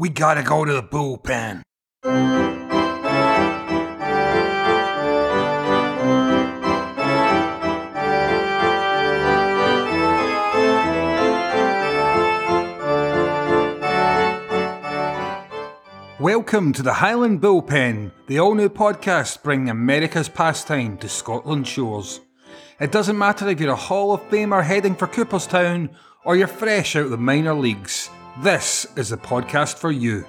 We gotta go to the bullpen. Welcome to the Highland Bullpen, the all new podcast bringing America's pastime to Scotland shores. It doesn't matter if you're a Hall of Famer heading for Cooperstown or you're fresh out of the minor leagues, this is the podcast for you.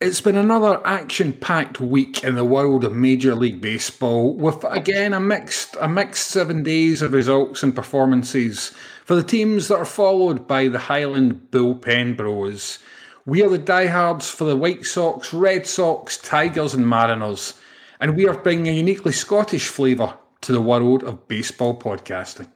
It's been another action packed week in the world of Major League Baseball, with again a mixed a mixed seven days of results and performances for the teams that are followed by the Highland Bullpen Bros. We are the diehards for the White Sox, Red Sox, Tigers, and Mariners, and we are bringing a uniquely Scottish flavour to the world of baseball podcasting.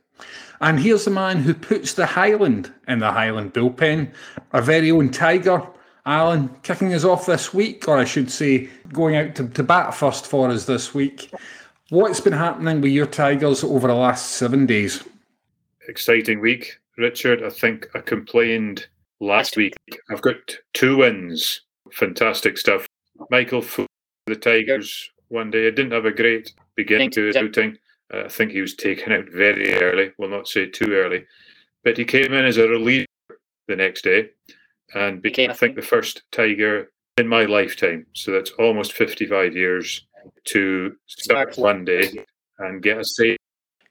And here's the man who puts the Highland in the Highland bullpen, our very own Tiger, Alan, kicking us off this week, or I should say, going out to, to bat first for us this week. What's been happening with your Tigers over the last seven days? Exciting week, Richard. I think I complained last week. I've got two wins. Fantastic stuff. Michael for the Tigers one day. I didn't have a great beginning to his outing. Uh, I think he was taken out very early. We'll not say too early. But he came in as a reliever the next day and became, I think, the first Tiger in my lifetime. So that's almost 55 years to start one day and get a save.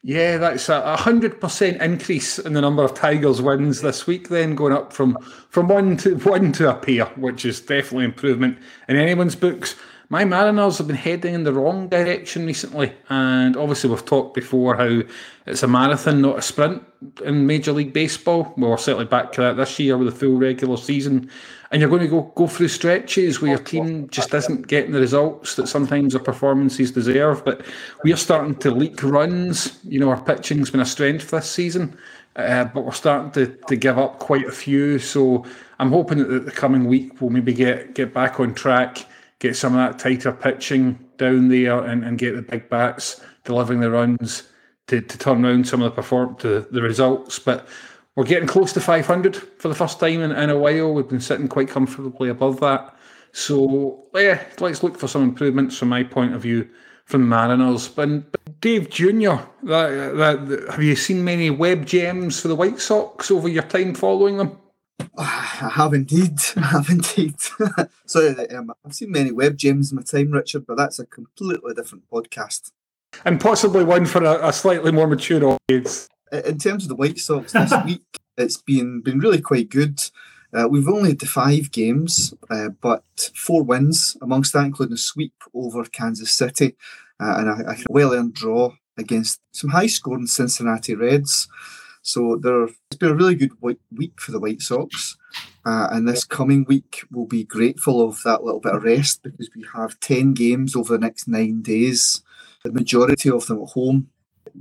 Yeah, that's a hundred percent increase in the number of Tigers wins this week. Then going up from from one to one to a pair, which is definitely improvement in anyone's books my Mariners have been heading in the wrong direction recently. And obviously, we've talked before how it's a marathon, not a sprint in Major League Baseball. Well, we're certainly back to that this year with a full regular season. And you're going to go, go through stretches where your team just isn't getting the results that sometimes their performances deserve. But we are starting to leak runs. You know, our pitching's been a strength this season. Uh, but we're starting to, to give up quite a few. So I'm hoping that the coming week we'll maybe get, get back on track get some of that tighter pitching down there and, and get the big bats delivering the runs to, to turn around some of the perform to the results. But we're getting close to 500 for the first time in, in a while. We've been sitting quite comfortably above that. So yeah, let's look for some improvements from my point of view from the Mariners. But, Dave Junior, that, that, have you seen many web gems for the White Sox over your time following them? I have indeed. I have indeed. so um, I've seen many web gems in my time, Richard, but that's a completely different podcast. And possibly one for a, a slightly more mature audience. In terms of the White Sox this week, it's been been really quite good. Uh, we've only had five games, uh, but four wins amongst that, including a sweep over Kansas City uh, and a, a well earned draw against some high scoring Cincinnati Reds. So there, it's been a really good week for the White Sox. Uh, and this coming week we'll be grateful of that little bit of rest because we have 10 games over the next nine days, the majority of them at home,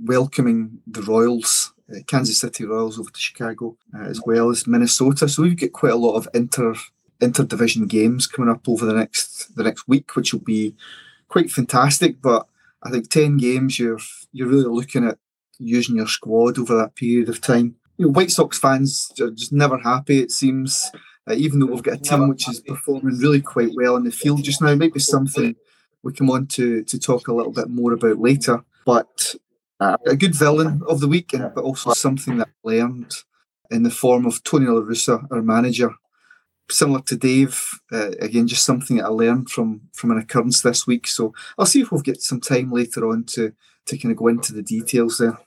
welcoming the Royals, uh, Kansas City Royals over to Chicago, uh, as well as Minnesota. So we've got quite a lot of inter interdivision games coming up over the next the next week, which will be quite fantastic. But I think 10 games, you're you're really looking at using your squad over that period of time. You know, White Sox fans are just never happy. It seems, uh, even though we've got a team which is performing really quite well in the field just now, it might be something we come on to to talk a little bit more about later. But uh, a good villain of the week, and but also something that I learned in the form of Tony La Russa, our manager. Similar to Dave, uh, again, just something that I learned from from an occurrence this week. So I'll see if we'll get some time later on to to kind of go into the details there.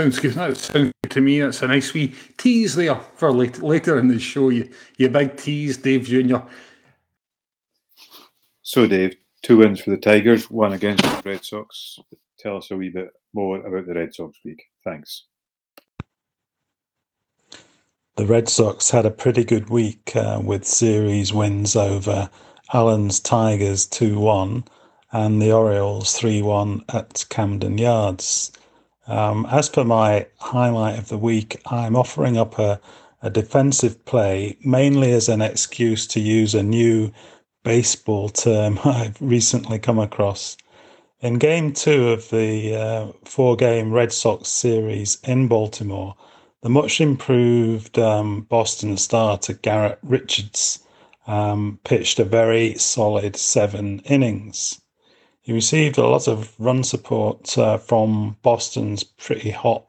Sounds good. That sounds good to me. That's a nice wee tease there for later, later in the show. You, you big tease, Dave Junior. So, Dave, two wins for the Tigers, one against the Red Sox. Tell us a wee bit more about the Red Sox week. Thanks. The Red Sox had a pretty good week uh, with series wins over Alan's Tigers 2 1 and the Orioles 3 1 at Camden Yards. Um, as per my highlight of the week, I'm offering up a, a defensive play mainly as an excuse to use a new baseball term I've recently come across. In game two of the uh, four game Red Sox series in Baltimore, the much improved um, Boston starter Garrett Richards um, pitched a very solid seven innings. He received a lot of run support uh, from Boston's pretty hot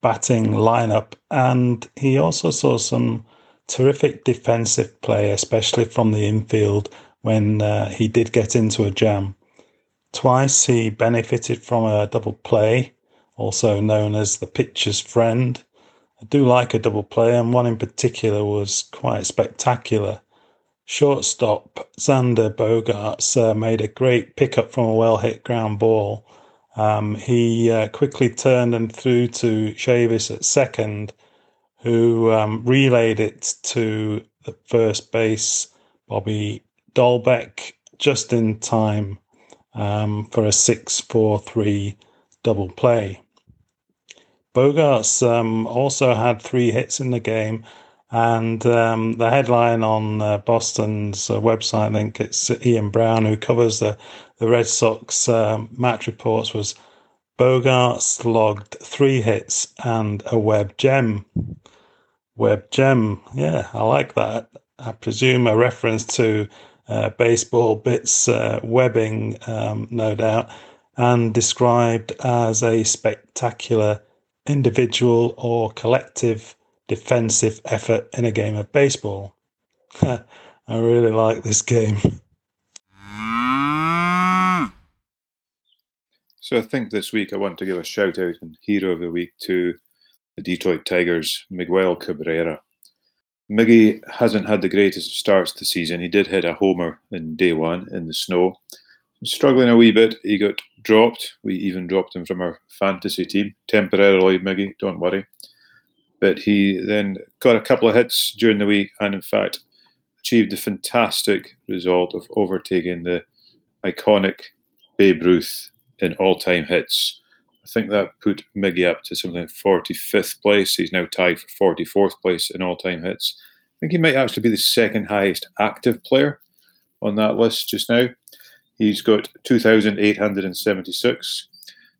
batting lineup, and he also saw some terrific defensive play, especially from the infield when uh, he did get into a jam. Twice he benefited from a double play, also known as the pitcher's friend. I do like a double play, and one in particular was quite spectacular. Shortstop Xander Bogaerts uh, made a great pickup from a well hit ground ball. Um, he uh, quickly turned and threw to Chavis at second, who um, relayed it to the first base, Bobby Dalbec, just in time um, for a 6 4 3 double play. Bogaerts um, also had three hits in the game and um, the headline on uh, Boston's uh, website, I think it's Ian Browne who covers the, the Red Sox uh, match reports, was Bogaerts logged three hits and a web gem. Web gem, yeah, I like that. I presume a reference to uh, baseball bits uh, webbing, um, no doubt, and described as a spectacular individual or collective defensive effort in a game of baseball. I really like this game. So I think this week I want to give a shout out and hero of the week to the Detroit Tigers, Miguel Cabrera. Miggy hasn't had the greatest of starts this season. He did hit a homer in day one in the snow. Struggling a wee bit, he got dropped. We even dropped him from our fantasy team temporarily, Miggy, don't worry. But he then got a couple of hits during the week and, in fact, achieved the fantastic result of overtaking the iconic Babe Ruth in all time hits. I think that put Miggy up to something like 45th place. He's now tied for 44th place in all time hits. I think he might actually be the second highest active player on that list just now. He's got 2,876.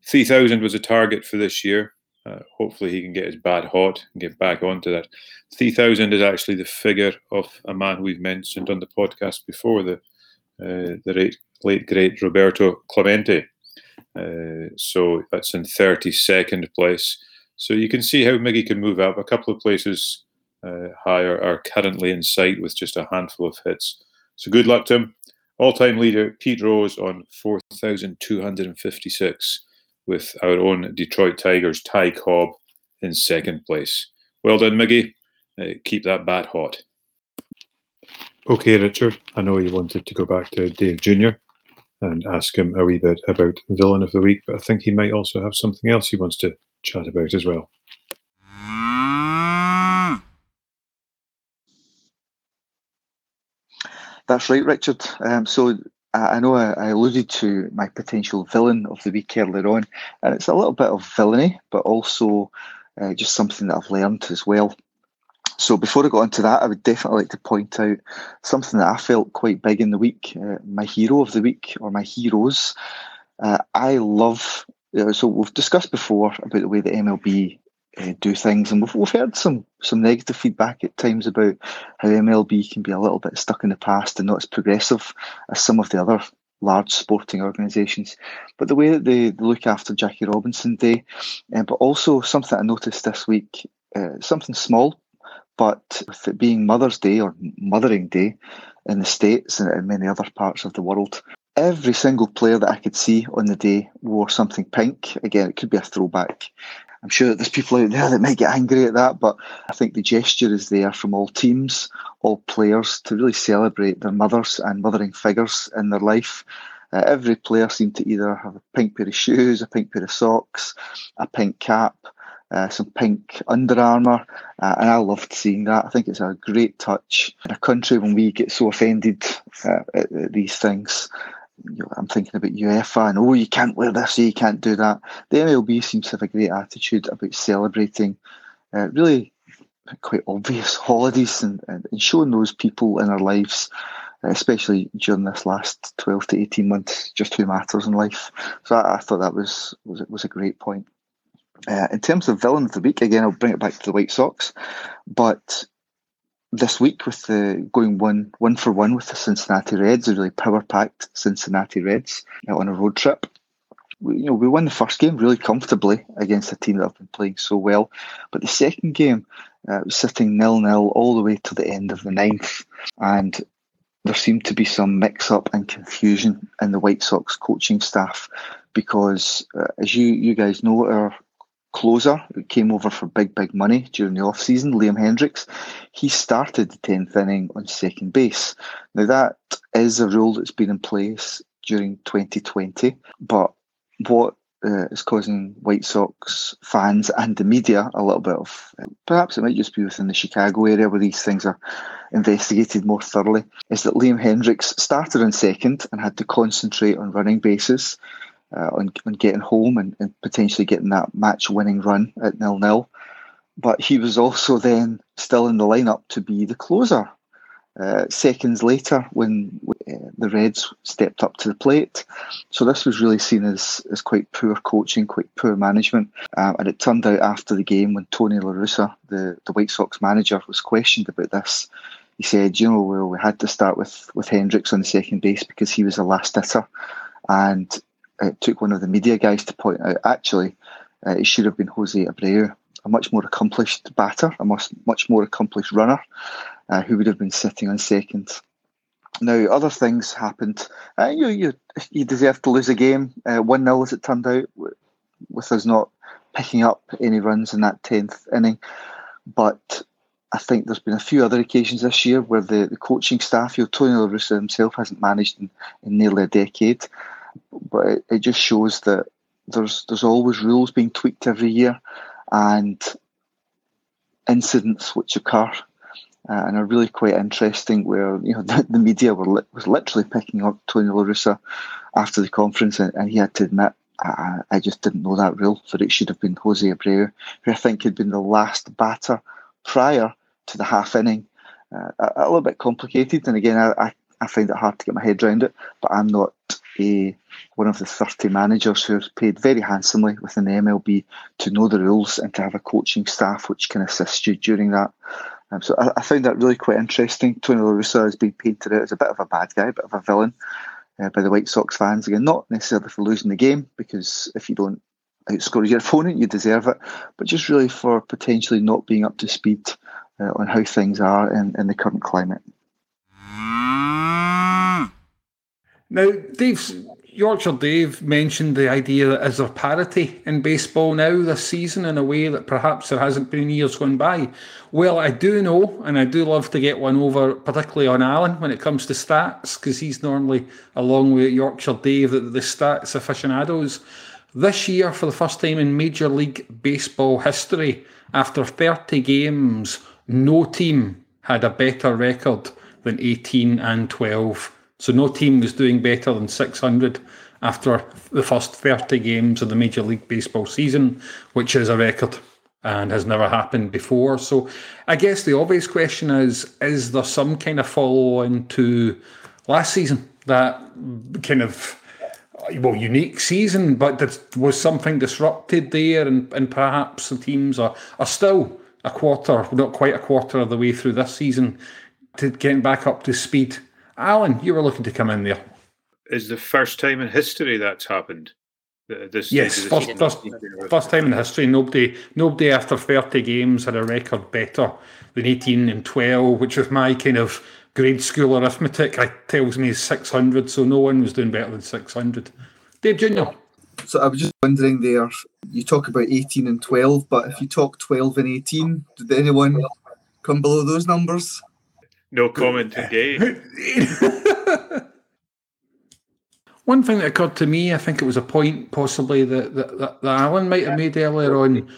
3,000 was a target for this year. Uh, hopefully, he can get his bad hot and get back onto that. 3,000 is actually the figure of a man we've mentioned on the podcast before, the, uh, the late, late, great Roberto Clemente. Uh, so that's in 32nd place. So you can see how Miggy can move up. A couple of places uh, higher are currently in sight with just a handful of hits. So good luck to him. All time leader Pete Rose on 4,256 with our own Detroit Tigers, Ty Cobb, in second place. Well done, Miggy. Uh, keep that bat hot. Okay, Richard, I know you wanted to go back to Dave Jr. and ask him a wee bit about Villain of the Week, but I think he might also have something else he wants to chat about as well. That's right, Richard. Um, so I know I, alluded to my potential villain of the week earlier on, and it's a little bit of villainy, but also uh, just something that I've learned as well. So before I got into that, I would definitely like to point out something that I felt quite big in the week. Uh, my hero of the week, or my heroes. Uh, I love. Uh, so we've discussed before about the way the MLB uh, do things, and we've, we've heard some some negative feedback at times about how MLB can be a little bit stuck in the past and not as progressive as some of the other large sporting organisations. But the way that they, look after Jackie Robinson Day, uh, but also something I noticed this week, uh, something small, but with it being Mother's Day or Mothering Day in the States and in many other parts of the world, every single player that I could see on the day wore something pink. Again, it could be a throwback. I'm sure that there's people out there that might get angry at that, but I think the gesture is there from all teams, all players to really celebrate their mothers and mothering figures in their life. Uh, every player seemed to either have a pink pair of shoes, a pink pair of socks, a pink cap, uh, some pink Under Armour, uh, and I loved seeing that. I think it's a great touch in a country when we get so offended uh, at, at, these things I'm thinking about UEFA and oh, you can't wear this, you can't do that. The MLB seems to have a great attitude about celebrating uh, really quite obvious holidays and, and, showing those people in our lives especially during this last 12 to 18 months, just who matters in life. So I, I thought that was, was, was a great point. Uh, in terms of villain of the week, again, I'll bring it back to the White Sox, but this week with the going one one for one with the Cincinnati Reds, a really power packed Cincinnati Reds on a road trip. We, you know, we won the first game really comfortably against a team that have been playing so well, but the second game uh, was sitting nil nil all the way to the end of the ninth, and there seemed to be some mix up and confusion in the White Sox coaching staff because, uh, as you you guys know, our closer who came over for big, big money during the off season, Liam Hendriks, he started the 10th inning on second base. Now, that is a rule that's been in place during 2020, but what uh, is causing White Sox fans and the media a little bit of perhaps it might just be within the Chicago area where these things are investigated more thoroughly is that Liam Hendriks started on second and had to concentrate on running bases uh, on, on getting home and, and potentially getting that match winning run at nil nil. But he was also then still in the lineup to be the closer. Uh, seconds later, when uh, the Reds stepped up to the plate, so this was really seen as, as quite poor coaching, quite poor management. Uh, and it turned out after the game, when Tony La Russa, the, the White Sox manager, was questioned about this, he said, "You know, well, we had to start with with Hendriks on the second base because he was the last hitter, and it took one of the media guys to point out actually uh, it should have been Jose Abreu, a much more accomplished batter, a much, much more accomplished runner, uh, who would have been sitting on second. Now, other things happened. Uh, you, you you deserve to lose a game, uh, one 0 as it turned out, with us not picking up any runs in that tenth inning. But I think there's been a few other occasions this year where the, the coaching staff, you know, Tony La Russa himself hasn't managed in, in nearly a decade, but it, it just shows that there's there's always rules being tweaked every year, and incidents which occur uh, and are really quite interesting. Where you know the, the media were li- was literally picking up Tony La Russa after the conference, and, and he had to admit. I, I just didn't know that rule, that it should have been Jose Abreu, who I think had been the last batter prior to the half inning. Uh, a, a, little bit complicated, and again, I, I, I find it hard to get my head around it, but I'm not one of the 30 managers who are paid very handsomely within the MLB to know the rules and to have a coaching staff which can assist you during that. Um, so I, I, found that really quite interesting. Tony La Russa has been painted out as a bit of a bad guy, a bit of a villain uh, by the White Sox fans. Again, not necessarily for losing the game, because if you don't outscore your opponent, you deserve it, but just really for potentially not being up to speed uh, on how things are in, in the current climate. Now, Dave's Yorkshire Dave mentioned the idea that is there parity in baseball now this season in a way that perhaps there hasn't been years gone by. Well, I do know, and I do love to get one over, particularly on Alan when it comes to stats, because he's normally along with Yorkshire Dave, the, the stats aficionados. This year, for the first time in Major League Baseball history, after 30 games, no team had a better record than 18 and 12 so no team was doing better than 600 after the first 30 games of the Major League Baseball season, which is a record and has never happened before. So I guess the obvious question is is there some kind of follow on to last season? That kind of well, unique season, but there was something disrupted there, and, and perhaps the teams are, are still a quarter, not quite a quarter of the way through this season to getting back up to speed Alan, you were looking to come in there. Is the first time in history that's happened? This yes, first, first, first time in history. Nobody, nobody after thirty games had a record better than eighteen and twelve, which was my kind of grade school arithmetic. It tells me six hundred, so no one was doing better than six hundred. Dave Junior. So I was just wondering there. You talk about eighteen and twelve, but if you talk twelve and eighteen, did anyone come below those numbers? No comment today. One thing that occurred to me, I think it was a point possibly that, that, that, Alan might have made earlier on,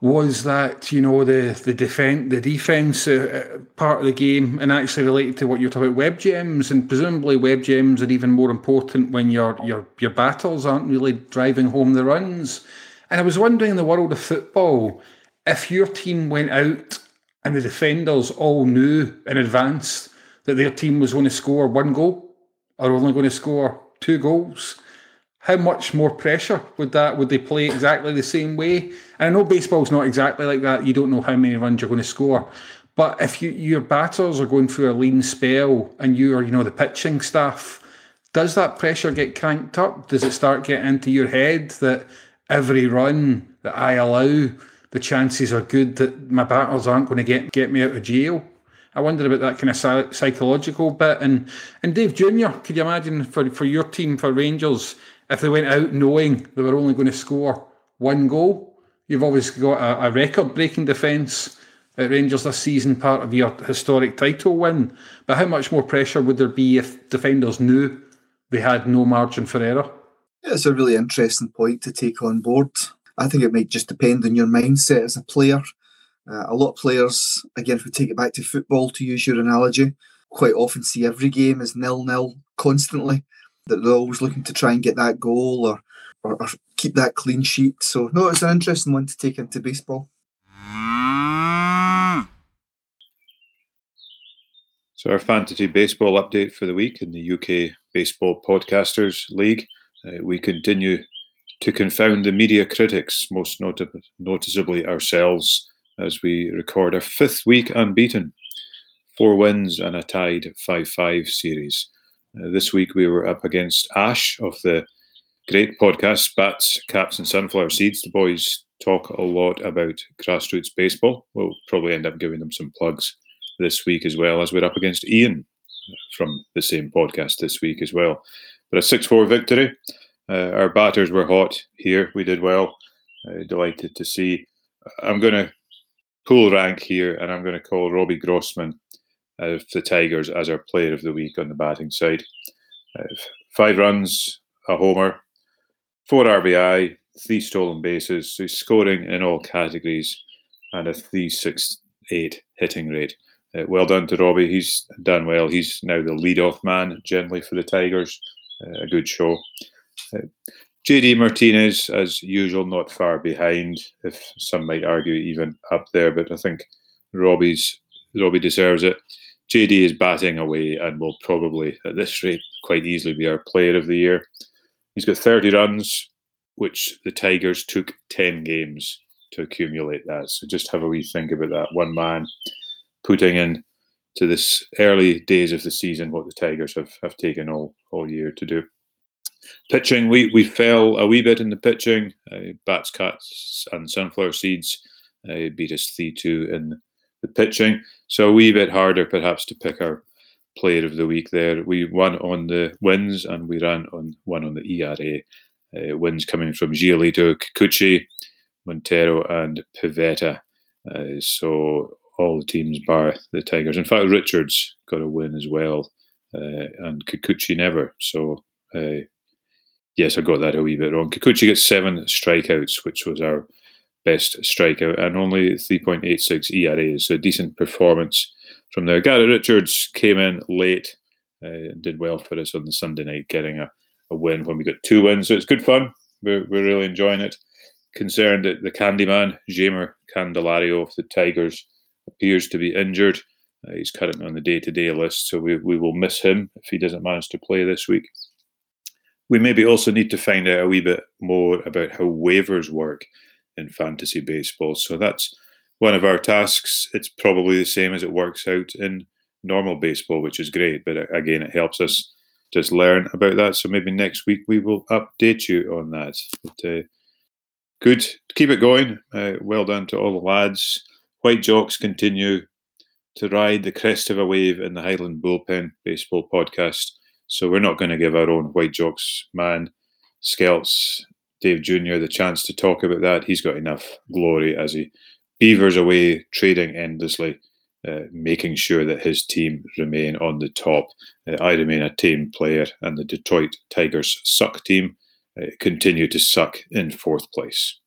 was that you know the the defense the defense uh, uh, part of the game, and actually related to what you're talking about web gems, and presumably web gems are even more important when your your your battles aren't really driving home the runs. And I was wondering in the world of football, if your team went out and the defenders all knew in advance that their team was going to score one goal or only going to score two goals? How much more pressure would that would they play exactly the same way? And I know baseball's not exactly like that. You don't know how many runs you're going to score. But if you, your batters are going through a lean spell and you are, you know, the pitching staff, does that pressure get cranked up? Does it start getting into your head that every run that I allow, the chances are good that my batters aren't going to get get me out of jail? I wonder about that kind of psychological bit. And and Dave Junior, could you imagine for, for your team for Rangers if they went out knowing they were only going to score one goal? You've obviously got a, a record breaking defence at Rangers this season, part of your historic title win. But how much more pressure would there be if defenders knew they had no margin for error? It's a really interesting point to take on board. I think it might just depend on your mindset as a player. Uh, a lot of players, again, if we take it back to football, to use your analogy, quite often see every game as nil nil constantly. That they're always looking to try and get that goal or, or, or keep that clean sheet. So, no, it's an interesting one to take into baseball. So, our fantasy baseball update for the week in the UK Baseball Podcasters League. Uh, we continue to confound the media critics, most noti- noticeably ourselves, as we record our fifth week unbeaten. Four wins and a tied 5 5 series. Uh, this week we were up against Ash of the great podcast Bats, Caps, and Sunflower Seeds. The boys talk a lot about grassroots baseball. We'll probably end up giving them some plugs this week as well as we're up against Ian from the same podcast this week as well. But a 6 4 victory. Uh, our batters were hot here. We did well. Uh, delighted to see. I'm going to pull rank here and I'm going to call Robbie Grossman of the Tigers as our player of the week on the batting side. Uh, five runs, a homer, four RBI, three stolen bases. So he's scoring in all categories and a 368 hitting rate. Uh, well done to Robbie. He's done well. He's now the lead-off man generally for the Tigers. Uh, a good show. Uh, JD Martinez, as usual, not far behind. If some might argue, even up there, but I think Robbie's Robbie deserves it. JD is batting away and will probably, at this rate, quite easily be our Player of the Year. He's got 30 runs, which the Tigers took 10 games to accumulate that. So just have a wee think about that. One man putting in to this early days of the season what the Tigers have, have taken all, all year to do. Pitching, we, we fell a wee bit in the pitching. Uh, bats, cats, and sunflower seeds uh, beat us 3 2 in the pitching. So a wee bit harder perhaps to pick our player of the week there. We won on the wins and we ran on one on the ERA. Uh, wins coming from Giolito, Kikuchi, Montero, and Pivetta. Uh, so all the teams bar the Tigers. In fact, Richards got a win as well, uh, and Kikuchi never. So, uh, yes, I got that a wee bit wrong. Kikuchi gets seven strikeouts, which was our best strikeout, and only 3.86 ERA. So, a decent performance from there. Gary Richards came in late uh, and did well for us on the Sunday night, getting a, a win when we got two wins. So, it's good fun. We're, we're really enjoying it. Concerned that the Candyman, Jeimer Candelario of the Tigers, appears to be injured. Uh, he's currently on the day to day list, so we, we will miss him if he doesn't manage to play this week. We maybe also need to find out a wee bit more about how waivers work in fantasy baseball. So that's one of our tasks. It's probably the same as it works out in normal baseball, which is great. But again, it helps us just learn about that. So maybe next week we will update you on that. But, uh, good. Keep it going. Uh, well done to all the lads. White Jocks continue to ride the crest of a wave in the Highland Bullpen Baseball podcast. So we're not going to give our own White Jocks man, Skelts, Dave Jr., the chance to talk about that. He's got enough glory as he beavers away, trading endlessly, uh, making sure that his team remain on the top. Uh, I remain a team player, and the Detroit Tigers suck team uh, continue to suck in fourth place.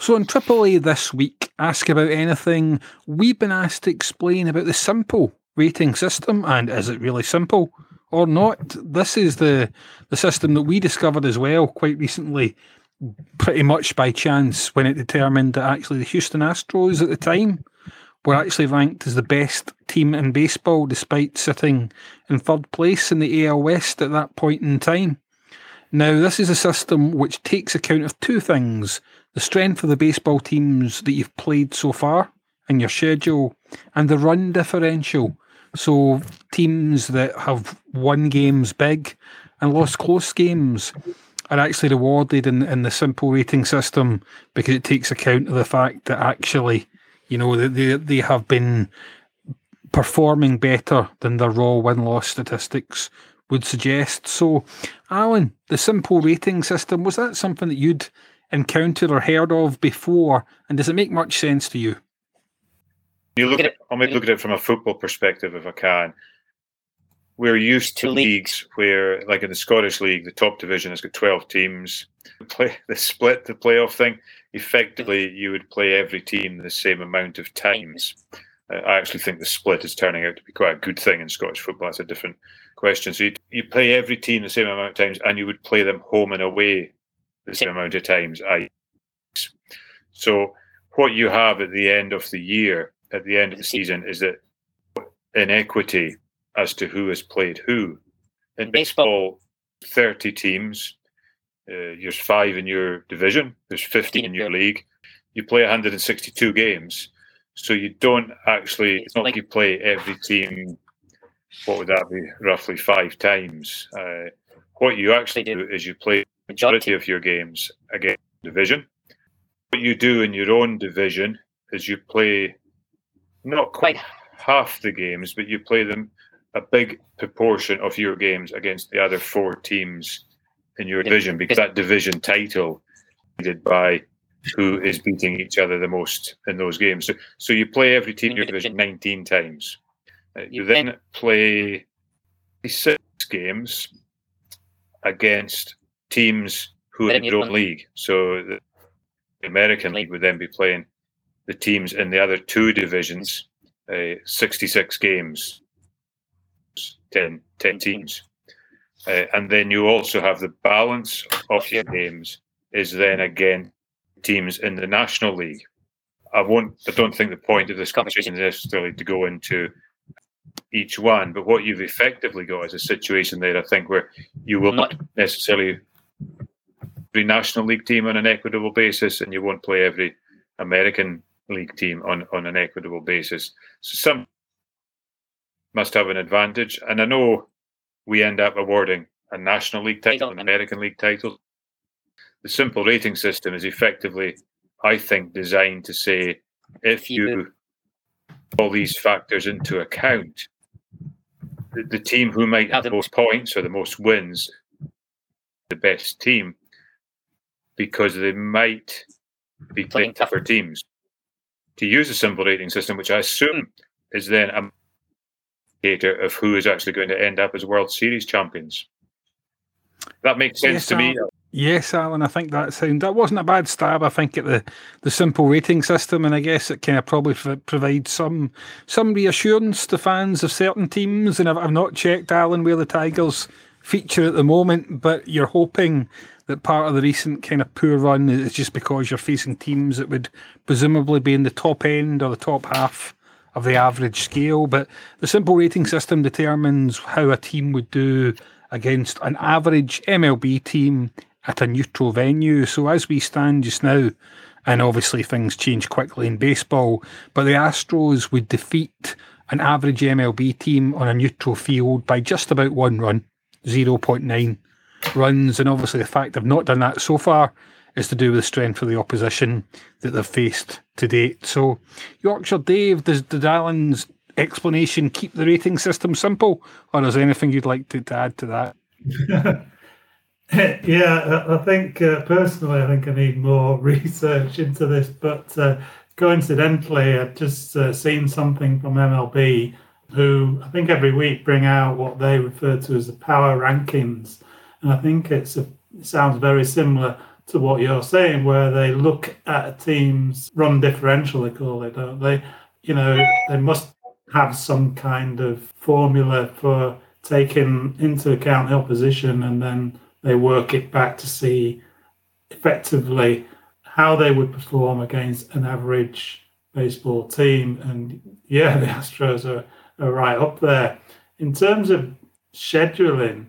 So in Triple A this week, ask about anything. We've been asked to explain about the simple rating system, and is it really simple or not? This is the the system that we discovered as well quite recently, pretty much by chance when it determined that actually the Houston Astros at the time were actually ranked as the best team in baseball, despite sitting in third place in the AL West at that point in time. Now, this is a system which takes account of two things the strength of the baseball teams that you've played so far in your schedule and the run differential. So, teams that have won games big and lost close games are actually rewarded in, in the simple rating system because it takes account of the fact that actually, you know, they, they have been performing better than their raw win loss statistics would suggest. So, Alan, the simple rating system, was that something that you'd encountered or heard of before? And does it make much sense to you? You look at I'll maybe look at it from a football perspective if I can. We're used to leagues where, like in the Scottish League, the top division has got 12 teams. Play the split, the playoff thing. Effectively, you would play every team the same amount of times. I actually think the split is turning out to be quite a good thing in Scottish football. That's a different question. So you, you play every team the same amount of times, and you would play them home and away the amount of times. I so what you have at the end of the year, at the end of the season, is that inequity as to who has played who. In baseball, thirty teams. Uh, there's five in your division. There's 15 in your league. You play 162 games, so you don't actually. It's not like you play every team what would that be? Roughly five times. Uh, what you actually do is you play majority of your games against division. What you do in your own division is you play not quite half the games, but you play them a big proportion of your games against the other four teams in your division because that division title is by who is beating each other the most in those games. So, so you play every team in your division 19 times. Uh, you then play six games against teams who are in your own league. So the American League would then be playing the teams in the other two divisions, uh, 66 games, 10, 10 teams. Uh, and then you also have the balance of your games is then again teams in the National League. I won't. I don't think the point of this conversation is necessarily to go into each one. But what you've effectively got is a situation there, I think, where you will not necessarily every National League team on an equitable basis, and you won't play every American League team on, on an equitable basis. So some must have an advantage. And I know we end up awarding a National League title, an American League title. The simple rating system is effectively, I think, designed to say if you all these factors into account, the, the team who might have the most points or the most wins, the best team, because they might be playing tougher teams. To use a simple rating system, which I assume is then a indicator of who is actually going to end up as World Series champions. That makes sense yes, to me. Yes, Alan, I think that sound that wasn't a bad stab. I think at the the simple rating system, and I guess it kind of probably f- provides some some reassurance to fans of certain teams. And I've, I've not checked Alan where the Tigers feature at the moment, but you're hoping that part of the recent kind of poor run is just because you're facing teams that would presumably be in the top end or the top half of the average scale. But the simple rating system determines how a team would do against an average MLB team at a neutral venue. So as we stand just now, and obviously things change quickly in baseball, but the Astros would defeat an average MLB team on a neutral field by just about one run, 0.9 runs. And obviously the fact they've not done that so far is to do with the strength of the opposition that they've faced to date. So, Yorkshire Dave, does, did Alan's explanation keep the rating system simple, or is there anything you'd like to, to add to that? yeah, I think uh, personally, I think I need more research into this. But uh, coincidentally, I've just uh, seen something from MLB, who I think every week bring out what they refer to as the power rankings, and I think it's a, it sounds very similar to what you're saying, where they look at a team's run differential, they call it, don't they? You know, they must have some kind of formula for taking into account the opposition and then they work it back to see effectively how they would perform against an average baseball team. And yeah, the Astros are, are right up there. In terms of scheduling,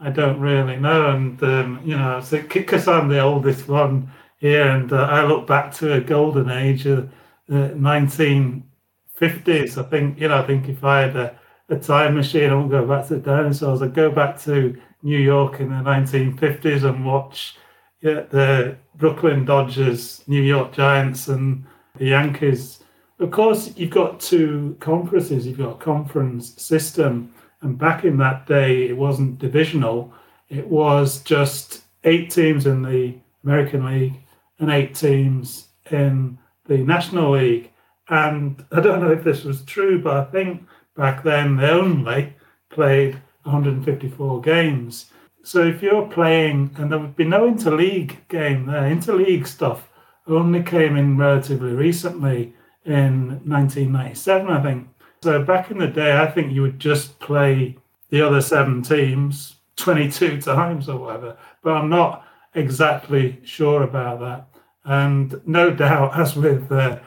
I don't really know. And, um, you know, because I'm the oldest one here, and uh, I look back to a golden age of the 1950s. I think, you know, I think if I had a, a time machine, I won't go back to the dinosaurs, I'd go back to New York in the 1950s and watch yeah, the Brooklyn Dodgers, New York Giants, and the Yankees. Of course, you've got two conferences. You've got a conference system, and back in that day, it wasn't divisional. It was just eight teams in the American League and eight teams in the National League. And I don't know if this was true, but I think back then they only played 154 games. So if you're playing, and there would be no interleague game there, interleague stuff only came in relatively recently in 1997, I think. So back in the day, I think you would just play the other seven teams 22 times or whatever, but I'm not exactly sure about that. And no doubt, as with uh,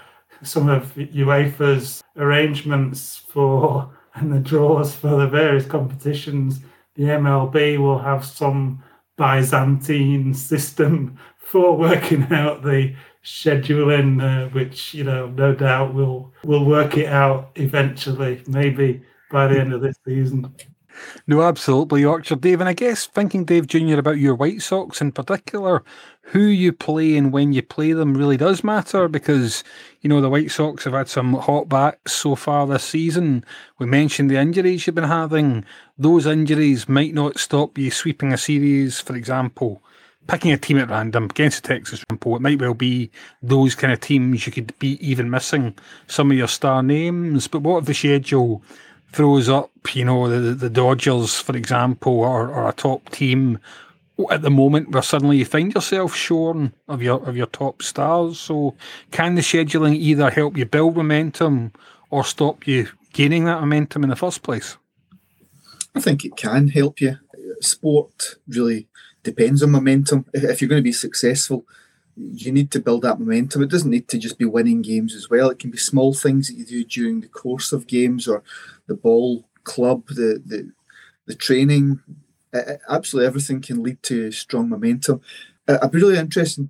some of UEFA's arrangements for and the draws for the various competitions, the MLB will have some Byzantine system for working out the scheduling, uh, which you know, no doubt we'll we'll work it out eventually, maybe by the end of this season. No, absolutely, Yorkshire, Dave. And I guess thinking, Dave Junior, about your White Sox in particular, who you play and when you play them really does matter because, you know, the White Sox have had some hot backs so far this season. We mentioned the injuries you've been having. Those injuries might not stop you sweeping a series, for example. Picking a team at random against the Texas Rainbow, it might well be those kind of teams you could be even missing some of your star names. But what if the schedule throws up, you know, the, the Dodgers, for example, or, or a top team at the moment where suddenly you find yourself shorn of your of your top stars. So can the scheduling either help you build momentum or stop you gaining that momentum in the first place? I think it can help you. Sport really depends on momentum. If you're going to be successful, you need to build that momentum. It doesn't need to just be winning games as well. It can be small things that you do during the course of games or the ball club, the the, the training, absolutely everything can lead to strong momentum. I'd be really interested.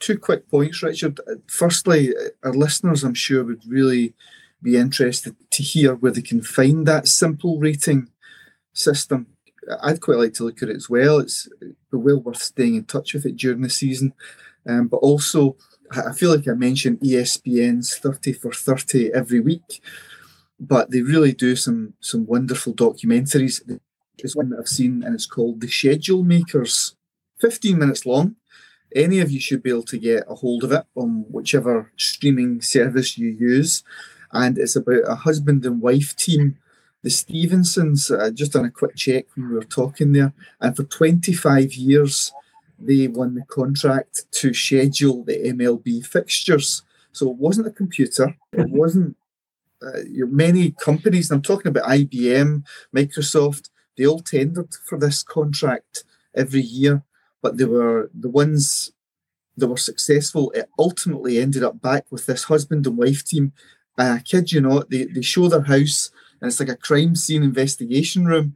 Two quick points, Richard. Firstly, our listeners, I'm sure, would really be interested to hear where they can find that simple rating system. I'd quite like to look at it as well. It's well worth staying in touch with it during the season. Um, but also, I feel like I mentioned ESPN's 30 for 30 every week, but they really do some some wonderful documentaries is one that I've seen, and it's called The Schedule Makers. 15 minutes long. Any of you should be able to get a hold of it on whichever streaming service you use. And it's about a husband and wife team, the Stephensons. I just done a quick check when we were talking there. And for 25 years, they won the contract to schedule the MLB fixtures. So it wasn't a computer, it wasn't uh, many companies, I'm talking about IBM, Microsoft, they all tendered for this contract every year, but they were the ones that were successful. It ultimately ended up back with this husband and wife team. I kid you not, they, they show their house and it's like a crime scene investigation room.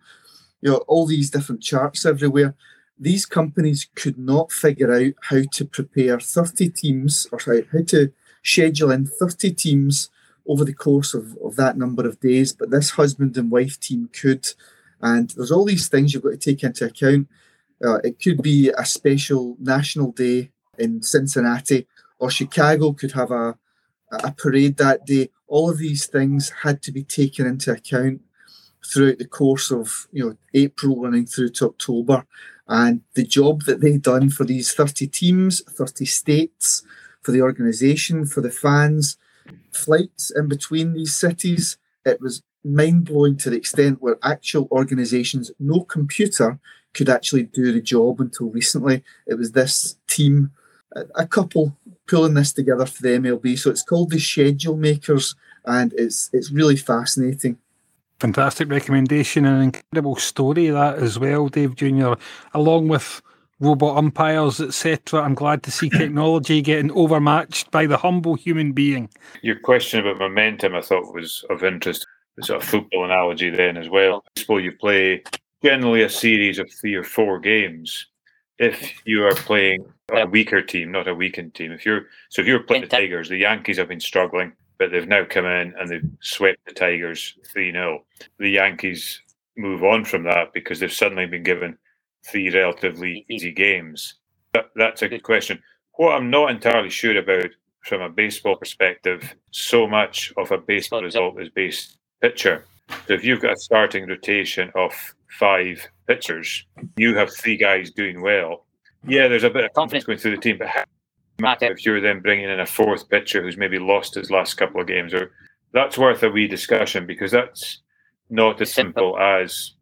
You know, all these different charts everywhere. These companies could not figure out how to prepare 30 teams or how to schedule in 30 teams over the course of, of that number of days, but this husband and wife team could. And there's all these things you've got to take into account. Uh, it could be a special national day in Cincinnati, or Chicago could have a, a parade that day. All of these things had to be taken into account throughout the course of you know April running through to October. And the job that they done for these 30 teams, 30 states, for the organisation, for the fans, flights in between these cities, it was mind blowing to the extent where actual organizations, no computer could actually do the job until recently. It was this team, a couple pulling this together for the MLB. So it's called the Schedule Makers, and it's it's really fascinating. Fantastic recommendation and an incredible story that as well, Dave Junior, along with robot umpires, etc. I'm glad to see technology getting overmatched by the humble human being. Your question about momentum, I thought, was of interest. The sort of football analogy then as well. Suppose you play generally a series of three or four games. If you are playing a weaker team, not a weakened team, if you're so if you're playing the Tigers, the Yankees have been struggling, but they've now come in and they've swept the Tigers 3 0. The Yankees move on from that because they've suddenly been given three relatively easy games? But that's a good question. What I'm not entirely sure about from a baseball perspective, so much of a baseball result is based pitcher. So if you've got a starting rotation of five pitchers, you have three guys doing well. Yeah, there's a bit of confidence going through the team, but matter if you're then bringing in a fourth pitcher who's maybe lost his last couple of games, or that's worth a wee discussion because that's not as simple. as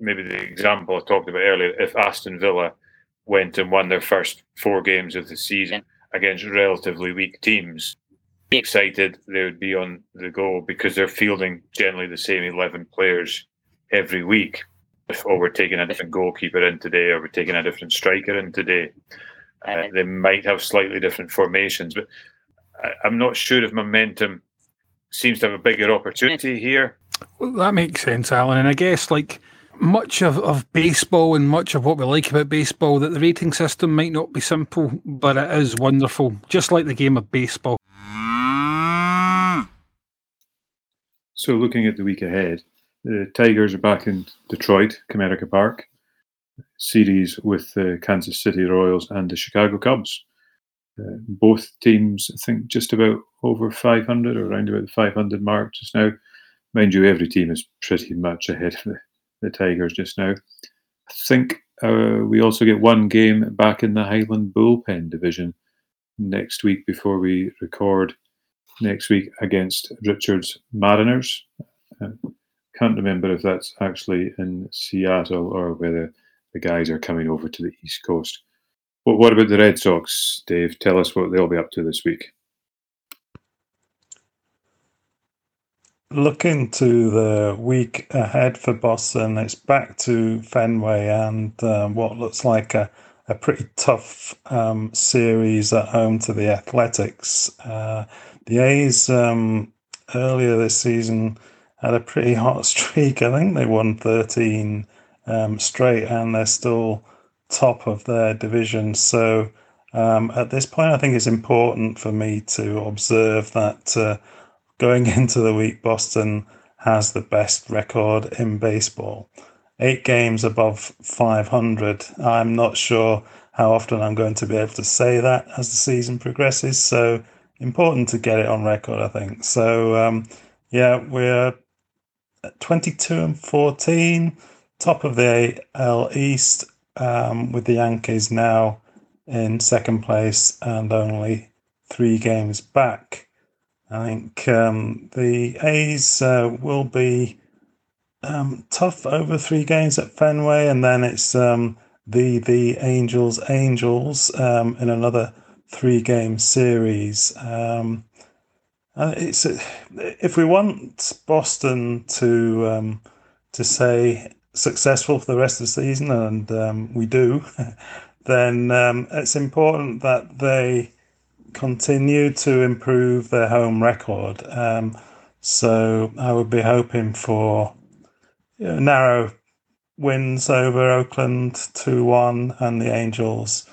maybe the example I talked about earlier, if Aston Villa went and won their first four games of the season against relatively weak teams, be excited they would be on the go because they're fielding generally the same 11 players every week. If oh, we're taking a different goalkeeper in today or we're taking a different striker in today, uh, they might have slightly different formations. But I, I'm not sure if momentum seems to have a bigger opportunity here. Well, that makes sense, Alan. And I guess like much of, of baseball and much of what we like about baseball that the rating system might not be simple, but it is wonderful, just like the game of baseball. So, looking at the week ahead, the Tigers are back in Detroit, Comerica Park, series with the Kansas City Royals and the Chicago Cubs. Uh, both teams, I think, just about over 500 or around about the 500 mark just now. Mind you, every team is pretty much ahead of the the Tigers just now. I think uh, we also get one game back in the Highland Bullpen division next week before we record next week against Richards Mariners. Uh, can't remember if that's actually in Seattle or whether the guys are coming over to the East Coast. But what about the Red Sox, Dave? Tell us what they'll be up to this week. Looking to the week ahead for Boston, it's back to Fenway and um, what looks like a, a pretty tough um, series at home to the Athletics. Uh, the A's um, earlier this season had a pretty hot streak. I think they won 13 um, straight and they're still top of their division. So um, at this point, I think it's important for me to observe that. Uh, Going into the week, Boston has the best record in baseball. Eight games above 500. I'm not sure how often I'm going to be able to say that as the season progresses. So important to get it on record, I think. So um, yeah, we're 22 and 14, top of the AL East, um, with the Yankees now in second place and only three games back. I think um, the A's uh, will be um, tough over three games at Fenway, and then it's um, the the Angels Angels um, in another three game series. Um, it's if we want Boston to um, to say successful for the rest of the season, and we do, then it's important that they continue to improve their home record. Um, so I would be hoping for you know, narrow wins over Oakland 2 1 and the Angels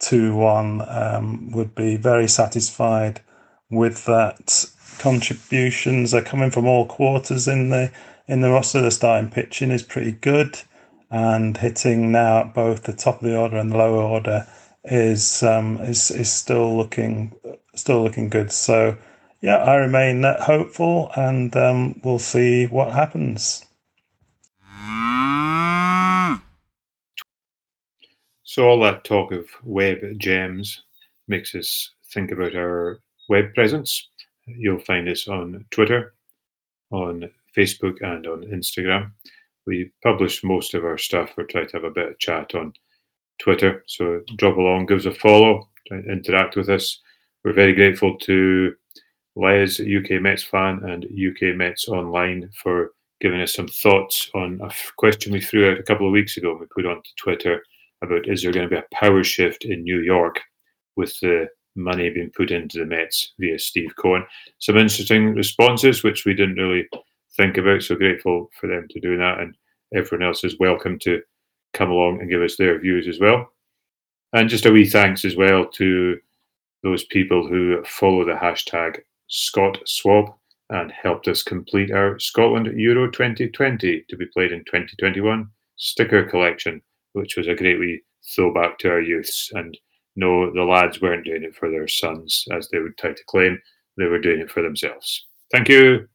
2 1. Um, would be very satisfied with that. Contributions are coming from all quarters in the in the roster. The starting pitching is pretty good, and hitting now at both the top of the order and the lower order is um, is is still looking still looking good. So yeah, I remain hopeful, and um, we'll see what happens. So all that talk of web gems makes us think about our web presence. You'll find us on Twitter, on Facebook, and on Instagram. We publish most of our stuff. We try to have a bit of chat on Twitter. So drop along, give us a follow, interact with us. We're very grateful to Les, UK Mets fan, and UK Mets Online for giving us some thoughts on a question we threw out a couple of weeks ago. We put onto Twitter about is there going to be a power shift in New York with the money being put into the Mets via Steve Cohen. Some interesting responses, which we didn't really think about. So grateful for them to do that. And everyone else is welcome to come along and give us their views as well. And just a wee thanks as well to those people who follow the hashtag Scott Swab and helped us complete our Scotland Euro 2020 to be played in 2021 sticker collection, which was a great wee throwback to our youths. And no, the lads weren't doing it for their sons, as they would try to claim. They were doing it for themselves. Thank you.